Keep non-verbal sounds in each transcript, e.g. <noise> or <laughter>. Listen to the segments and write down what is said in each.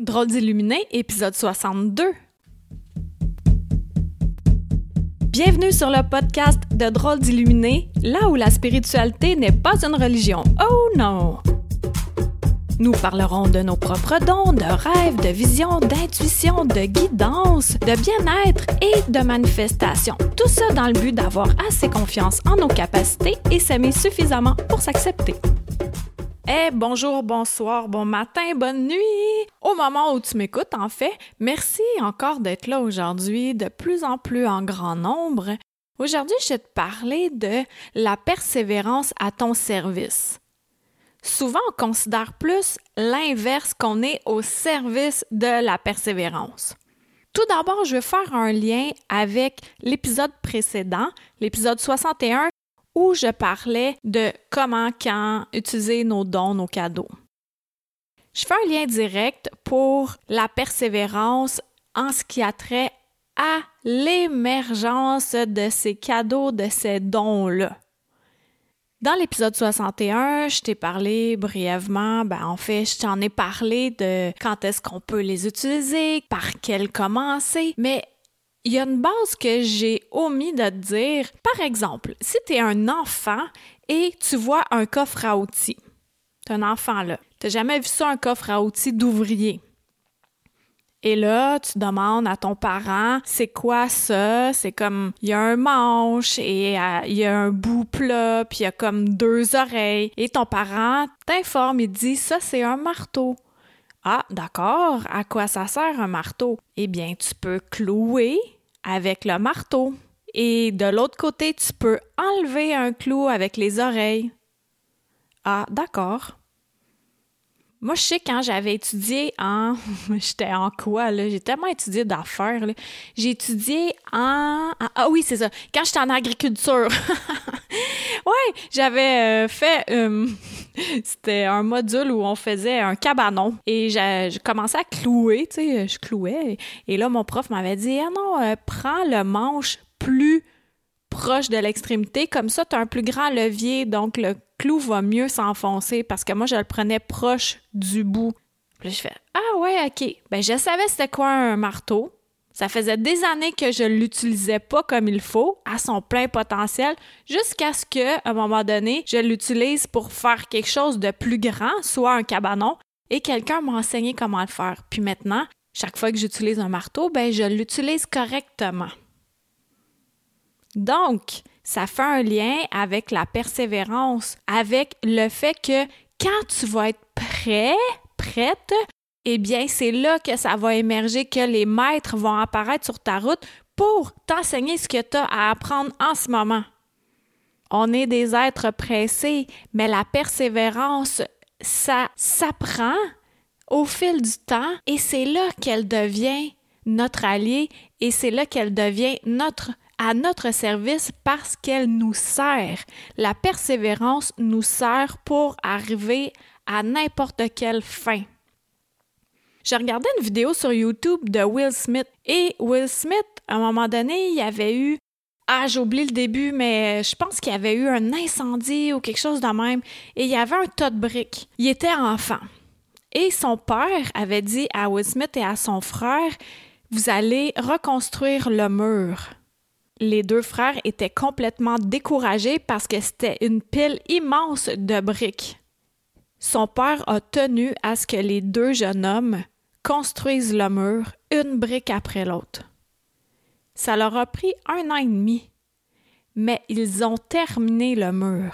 Drôle d'illuminé, épisode 62. Bienvenue sur le podcast de Drôle d'illuminé, là où la spiritualité n'est pas une religion. Oh non! Nous parlerons de nos propres dons, de rêves, de visions, d'intuition, de guidance, de bien-être et de manifestation. Tout ça dans le but d'avoir assez confiance en nos capacités et s'aimer suffisamment pour s'accepter. Eh, bonjour, bonsoir, bon matin, bonne nuit! Au moment où tu m'écoutes, en fait, merci encore d'être là aujourd'hui, de plus en plus en grand nombre. Aujourd'hui, je vais te parler de la persévérance à ton service. Souvent, on considère plus l'inverse qu'on est au service de la persévérance. Tout d'abord, je vais faire un lien avec l'épisode précédent, l'épisode 61, où je parlais de comment, quand utiliser nos dons, nos cadeaux. Je fais un lien direct pour la persévérance en ce qui a trait à l'émergence de ces cadeaux, de ces dons-là. Dans l'épisode 61, je t'ai parlé brièvement, ben en fait, je t'en ai parlé de quand est-ce qu'on peut les utiliser, par quel commencer, mais il y a une base que j'ai omis de te dire. Par exemple, si tu es un enfant et tu vois un coffre à outils, tu un enfant là, tu jamais vu ça, un coffre à outils d'ouvrier. Et là, tu demandes à ton parent, c'est quoi ça? C'est comme, il y a un manche et euh, il y a un bout plat, puis il y a comme deux oreilles. Et ton parent t'informe, il dit, ça c'est un marteau. Ah, d'accord. À quoi ça sert un marteau? Eh bien, tu peux clouer avec le marteau. Et de l'autre côté, tu peux enlever un clou avec les oreilles. Ah, d'accord. Moi, je sais quand j'avais étudié en. <laughs> J'étais en quoi, là? J'ai tellement étudié d'affaires, là. J'ai étudié en. Ah oui, c'est ça. Quand j'étais en agriculture. <laughs> ouais, j'avais euh, fait. Euh, <laughs> c'était un module où on faisait un cabanon et j'ai commencé à clouer, tu sais, je clouais. Et là, mon prof m'avait dit Ah non, euh, prends le manche plus proche de l'extrémité, comme ça, tu as un plus grand levier, donc le clou va mieux s'enfoncer parce que moi, je le prenais proche du bout. Puis je fais Ah ouais, ok. Ben, je savais c'était quoi un marteau. Ça faisait des années que je l'utilisais pas comme il faut, à son plein potentiel, jusqu'à ce que, un moment donné, je l'utilise pour faire quelque chose de plus grand, soit un cabanon, et quelqu'un m'a enseigné comment le faire. Puis maintenant, chaque fois que j'utilise un marteau, ben je l'utilise correctement. Donc, ça fait un lien avec la persévérance, avec le fait que quand tu vas être prêt, prête, eh bien, c'est là que ça va émerger, que les maîtres vont apparaître sur ta route pour t'enseigner ce que tu as à apprendre en ce moment. On est des êtres pressés, mais la persévérance, ça s'apprend au fil du temps et c'est là qu'elle devient notre allié et c'est là qu'elle devient à notre service parce qu'elle nous sert. La persévérance nous sert pour arriver à n'importe quelle fin. J'ai regardé une vidéo sur YouTube de Will Smith et Will Smith, à un moment donné, il y avait eu ah, j'ai oublié le début, mais je pense qu'il y avait eu un incendie ou quelque chose de même, et il y avait un tas de briques. Il était enfant. Et son père avait dit à Will Smith et à son frère Vous allez reconstruire le mur les deux frères étaient complètement découragés parce que c'était une pile immense de briques. Son père a tenu à ce que les deux jeunes hommes construisent le mur une brique après l'autre. Ça leur a pris un an et demi, mais ils ont terminé le mur.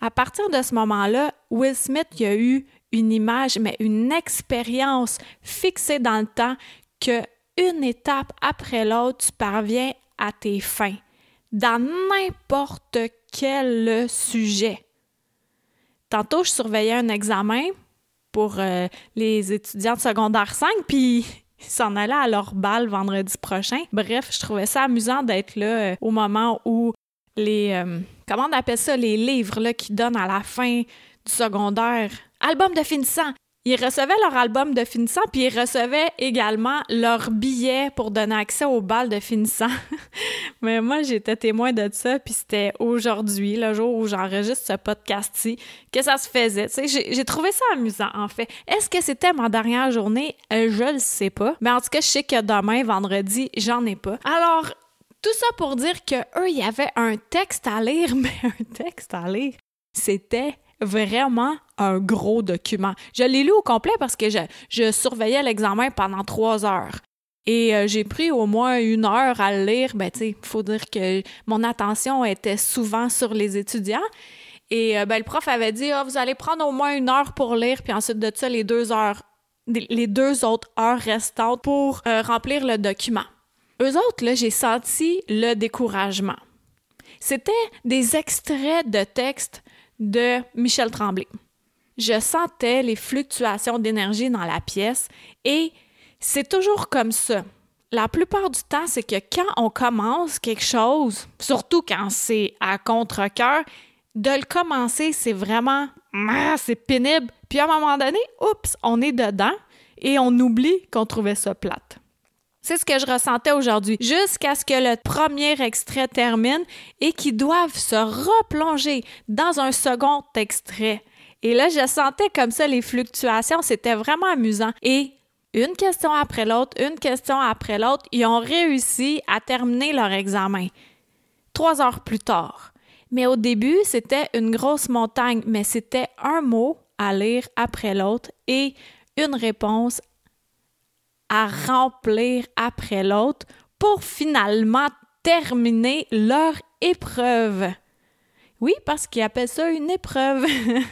À partir de ce moment-là, Will Smith a eu une image, mais une expérience fixée dans le temps que une étape après l'autre, tu parviens à tes fins dans n'importe quel sujet. Tantôt, je surveillais un examen pour euh, les étudiants de secondaire 5, puis ils s'en allaient à leur bal vendredi prochain. Bref, je trouvais ça amusant d'être là euh, au moment où les... Euh, comment on appelle ça? Les livres là, qui donnent à la fin du secondaire. Album de finissant. Ils recevaient leur album de finissant, puis ils recevaient également leur billet pour donner accès au bal de finissant. <laughs> Mais moi, j'étais témoin de ça, puis c'était aujourd'hui, le jour où j'enregistre ce podcast-ci, que ça se faisait. J'ai trouvé ça amusant, en fait. Est-ce que c'était ma dernière journée? Euh, je le sais pas. Mais en tout cas, je sais que demain, vendredi, j'en ai pas. Alors, tout ça pour dire que eux, il y avait un texte à lire, <laughs> mais un texte à lire, c'était vraiment un gros document. Je l'ai lu au complet parce que je, surveillais l'examen pendant trois heures. Et euh, j'ai pris au moins une heure à le lire. Ben, faut dire que mon attention était souvent sur les étudiants. Et euh, ben, le prof avait dit, ah, vous allez prendre au moins une heure pour lire, puis ensuite de ça, les deux heures, les deux autres heures restantes pour euh, remplir le document. Eux autres, là, j'ai senti le découragement. C'était des extraits de textes de Michel Tremblay. Je sentais les fluctuations d'énergie dans la pièce et c'est toujours comme ça. La plupart du temps, c'est que quand on commence quelque chose, surtout quand c'est à contre-cœur, de le commencer, c'est vraiment ah, c'est pénible. Puis à un moment donné, oups, on est dedans et on oublie qu'on trouvait ça plate. C'est ce que je ressentais aujourd'hui, jusqu'à ce que le premier extrait termine et qu'ils doivent se replonger dans un second extrait. Et là, je sentais comme ça les fluctuations, c'était vraiment amusant. Et une question après l'autre, une question après l'autre, ils ont réussi à terminer leur examen. Trois heures plus tard. Mais au début, c'était une grosse montagne, mais c'était un mot à lire après l'autre et une réponse à remplir après l'autre pour finalement terminer leur épreuve. Oui, parce qu'ils appellent ça une épreuve.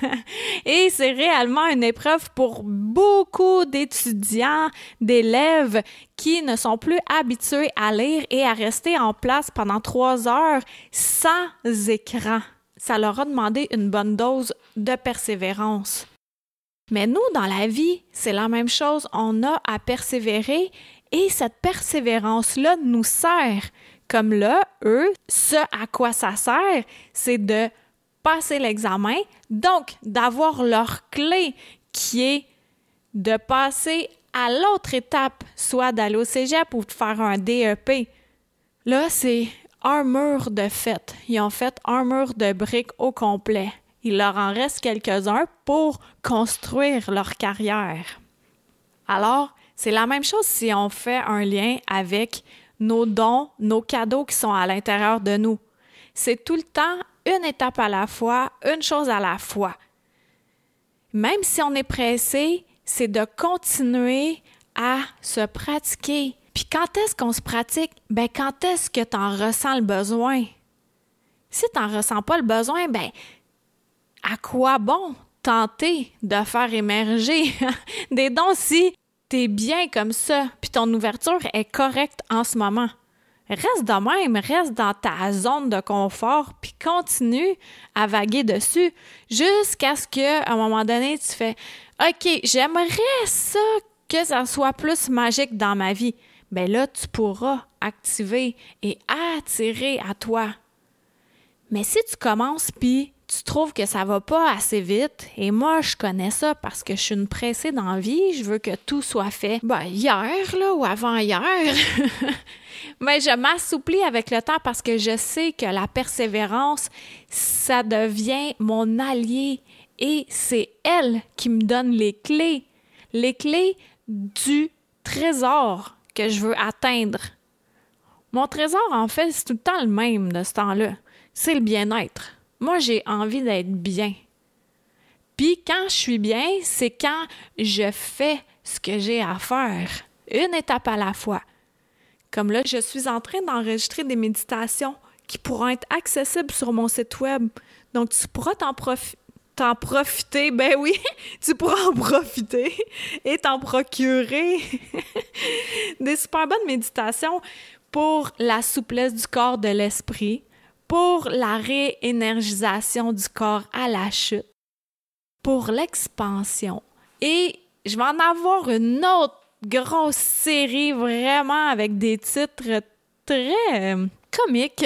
<laughs> Et c'est réellement une épreuve pour beaucoup d'étudiants, d'élèves qui ne sont plus habitués à lire et à rester en place pendant trois heures sans écran. Ça leur a demandé une bonne dose de persévérance. Mais nous, dans la vie, c'est la même chose. On a à persévérer et cette persévérance-là nous sert comme là, eux, ce à quoi ça sert, c'est de passer l'examen, donc d'avoir leur clé qui est de passer à l'autre étape, soit d'aller au cégep ou de faire un DEP. Là, c'est un mur de fête. Ils ont fait un mur de briques au complet. Il leur en reste quelques-uns pour construire leur carrière. Alors, c'est la même chose si on fait un lien avec nos dons, nos cadeaux qui sont à l'intérieur de nous. C'est tout le temps une étape à la fois, une chose à la fois. Même si on est pressé, c'est de continuer à se pratiquer. Puis quand est-ce qu'on se pratique? Ben quand est-ce que tu en ressens le besoin? Si tu n'en ressens pas le besoin, ben à quoi bon tenter de faire émerger <laughs> des dons si t'es bien comme ça, puis ton ouverture est correcte en ce moment? Reste de même, reste dans ta zone de confort, puis continue à vaguer dessus jusqu'à ce que, à un moment donné, tu fais OK, j'aimerais ça que ça soit plus magique dans ma vie. Ben là, tu pourras activer et attirer à toi. Mais si tu commences puis tu trouves que ça va pas assez vite, et moi, je connais ça parce que je suis une pressée dans la vie, je veux que tout soit fait, ben, hier, ou avant-hier. <laughs> Mais je m'assouplis avec le temps parce que je sais que la persévérance, ça devient mon allié et c'est elle qui me donne les clés, les clés du trésor que je veux atteindre. Mon trésor, en fait, c'est tout le temps le même de ce temps-là. C'est le bien-être. Moi, j'ai envie d'être bien. Puis quand je suis bien, c'est quand je fais ce que j'ai à faire, une étape à la fois. Comme là, je suis en train d'enregistrer des méditations qui pourront être accessibles sur mon site web. Donc, tu pourras t'en profiter. Ben oui, <laughs> tu pourras en profiter et t'en procurer <laughs> des super bonnes méditations pour la souplesse du corps, de l'esprit, pour la réénergisation du corps à la chute, pour l'expansion. Et je vais en avoir une autre grosse série vraiment avec des titres très comiques.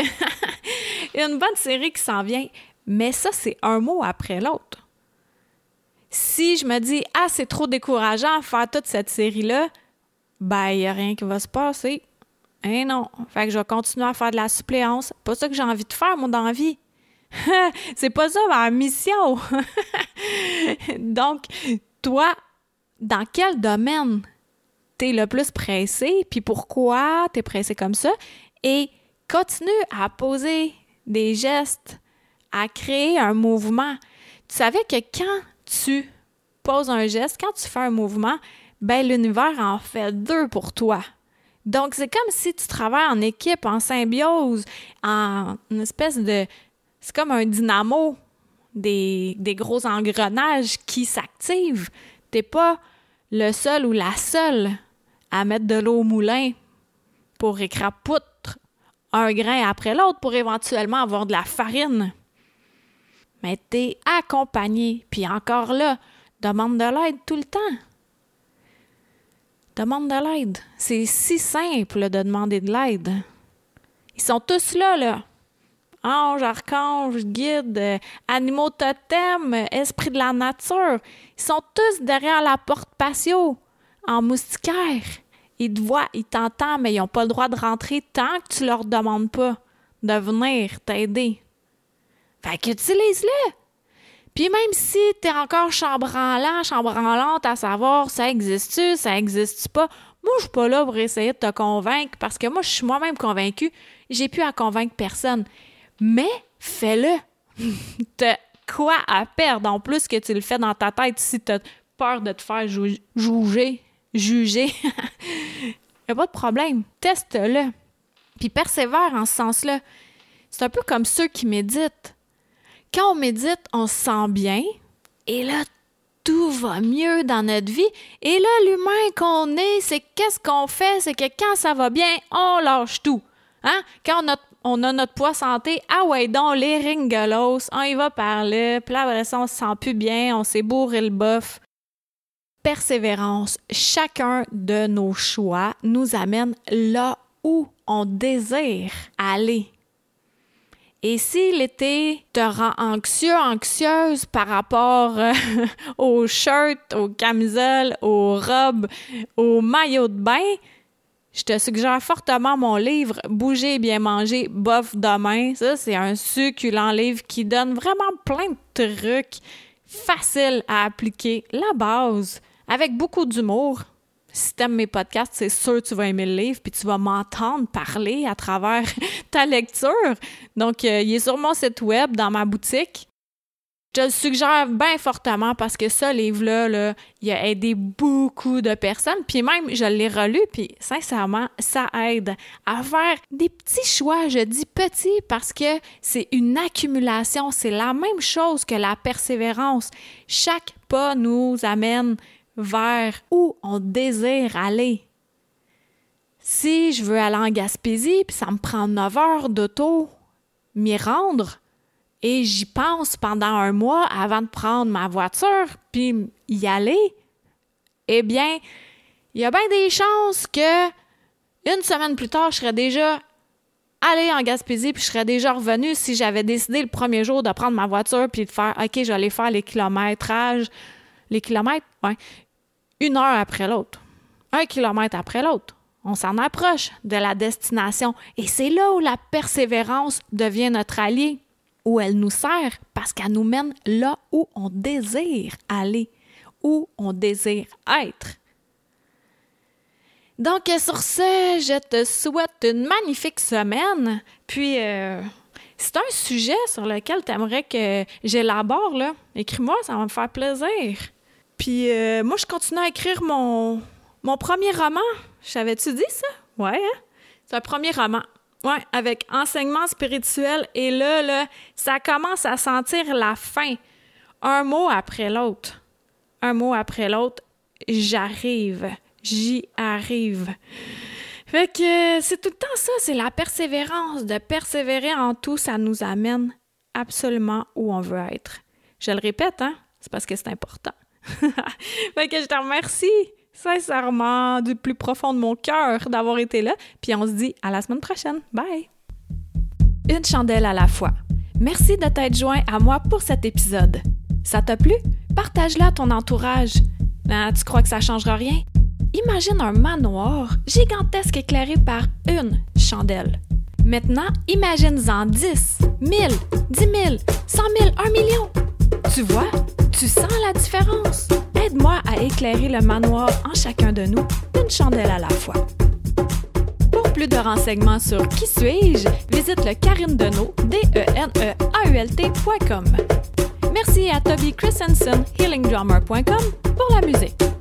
<laughs> une bonne série qui s'en vient. Mais ça, c'est un mot après l'autre. Si je me dis, ah, c'est trop décourageant à faire toute cette série-là, ben, il n'y a rien qui va se passer. Eh non. Fait que je vais continuer à faire de la suppléance. Pas ça que j'ai envie de faire, mon dans vie. <laughs> c'est pas ça ma mission. <laughs> Donc, toi, dans quel domaine t'es le plus pressé, puis pourquoi t'es pressé comme ça, et continue à poser des gestes, à créer un mouvement. Tu savais que quand tu poses un geste, quand tu fais un mouvement, ben l'univers en fait deux pour toi. Donc, c'est comme si tu travailles en équipe, en symbiose, en une espèce de... C'est comme un dynamo, des, gros engrenages qui s'activent. T'es pas le seul ou la seule à mettre de l'eau au moulin pour écrapoutre un grain après l'autre pour éventuellement avoir de la farine. Mais t'es accompagné, puis encore là, demande de l'aide tout le temps. Demande de l'aide. C'est si simple de demander de l'aide. Ils sont tous là, là. Ange, archange, guide, animaux totems, esprit de la nature. Ils sont tous derrière la porte patio, en moustiquaire. Ils te voient, ils t'entendent, mais ils n'ont pas le droit de rentrer tant que tu leur demandes pas de venir t'aider. Fait qu'utilise-le! Puis même si tu es encore chambranlant, chambranlante à savoir ça existe-tu, ça existe pas, moi je suis pas là pour essayer de te convaincre parce que moi je suis moi-même convaincue, j'ai plus à convaincre personne. Mais fais-le. <laughs> T'as quoi à perdre en plus que tu le fais dans ta tête si tu as peur de te faire juger, juger? <laughs> a pas de problème. Teste-le. Puis persévère en ce sens-là. C'est un peu comme ceux qui méditent quand on médite, on se sent bien et là, tout va mieux dans notre vie. Et là, l'humain qu'on est, c'est qu'est-ce qu'on fait? C'est que quand ça va bien, on lâche tout. Hein? Quand on a, notre poids santé, ah ouais, donc les ringolos, on y va par là, puis là, on se sent plus bien, on s'est bourré le bof. Persévérance, chacun de nos choix nous amène là où on désire aller. Et si l'été te rend anxieux, anxieuse par rapport euh, <laughs> aux shirts, aux camisoles, aux robes, aux maillots de bain, je te suggère fortement mon livre Bouger, bien manger, bof demain. Ça, c'est un succulent livre qui donne vraiment plein de trucs faciles à appliquer, la base, avec beaucoup d'humour si t'aimes mes podcasts, c'est sûr que tu vas aimer le livre, puis tu vas m'entendre parler à travers <laughs> ta lecture. Donc, euh, il est sur mon site web, dans ma boutique. Je le suggère bien fortement parce que ce livre-là, là, il a aidé beaucoup de personnes. Puis même, je l'ai relu, puis sincèrement, ça aide à faire des petits choix. Je dis petits parce que c'est une accumulation. C'est la même chose que la persévérance. Chaque pas nous amène vers où on désire aller. Si je veux aller en Gaspésie, puis ça me prend 9 heures d'auto, m'y rendre, et j'y pense pendant un mois avant de prendre ma voiture, puis y aller, eh bien, il y a bien des chances que une semaine plus tard, je serais déjà allé en Gaspésie, puis je serais déjà revenu si j'avais décidé le premier jour de prendre ma voiture puis de faire OK, aller faire les kilométrages. Les kilomètres, une heure après l'autre, un kilomètre après l'autre. On s'en approche de la destination et c'est là où la persévérance devient notre allié, où elle nous sert parce qu'elle nous mène là où on désire aller, où on désire être. Donc sur ce, je te souhaite une magnifique semaine. Puis, euh, c'est un sujet sur lequel tu aimerais que j'élabore, là. Écris-moi, ça va me faire plaisir. Puis euh, moi, je continue à écrire mon, mon premier roman. J'avais-tu dit ça? Ouais, hein? C'est un premier roman. Ouais, avec enseignement spirituel. Et là, là, ça commence à sentir la fin. Un mot après l'autre. Un mot après l'autre. J'arrive. J'y arrive. Fait que c'est tout le temps ça, c'est la persévérance. De persévérer en tout, ça nous amène absolument où on veut être. Je le répète, hein? C'est parce que c'est important. <laughs> fait que je te remercie sincèrement du plus profond de mon cœur d'avoir été là. Puis on se dit à la semaine prochaine. Bye! Une chandelle à la fois. Merci de t'être joint à moi pour cet épisode. Ça t'a plu? Partage-le à ton entourage. Ben, tu crois que ça changera rien? Imagine un manoir gigantesque éclairé par une chandelle. Maintenant, imagine-en 10, 1000, 10 000, 100 000, 1 million. Tu vois, tu sens la différence? Aide-moi à éclairer le manoir en chacun de nous, une chandelle à la fois. Pour plus de renseignements sur Qui suis-je, visite le Karine Deneau, d e n e a u l Merci à Toby Christensen, healingdrummer.com, pour la musique.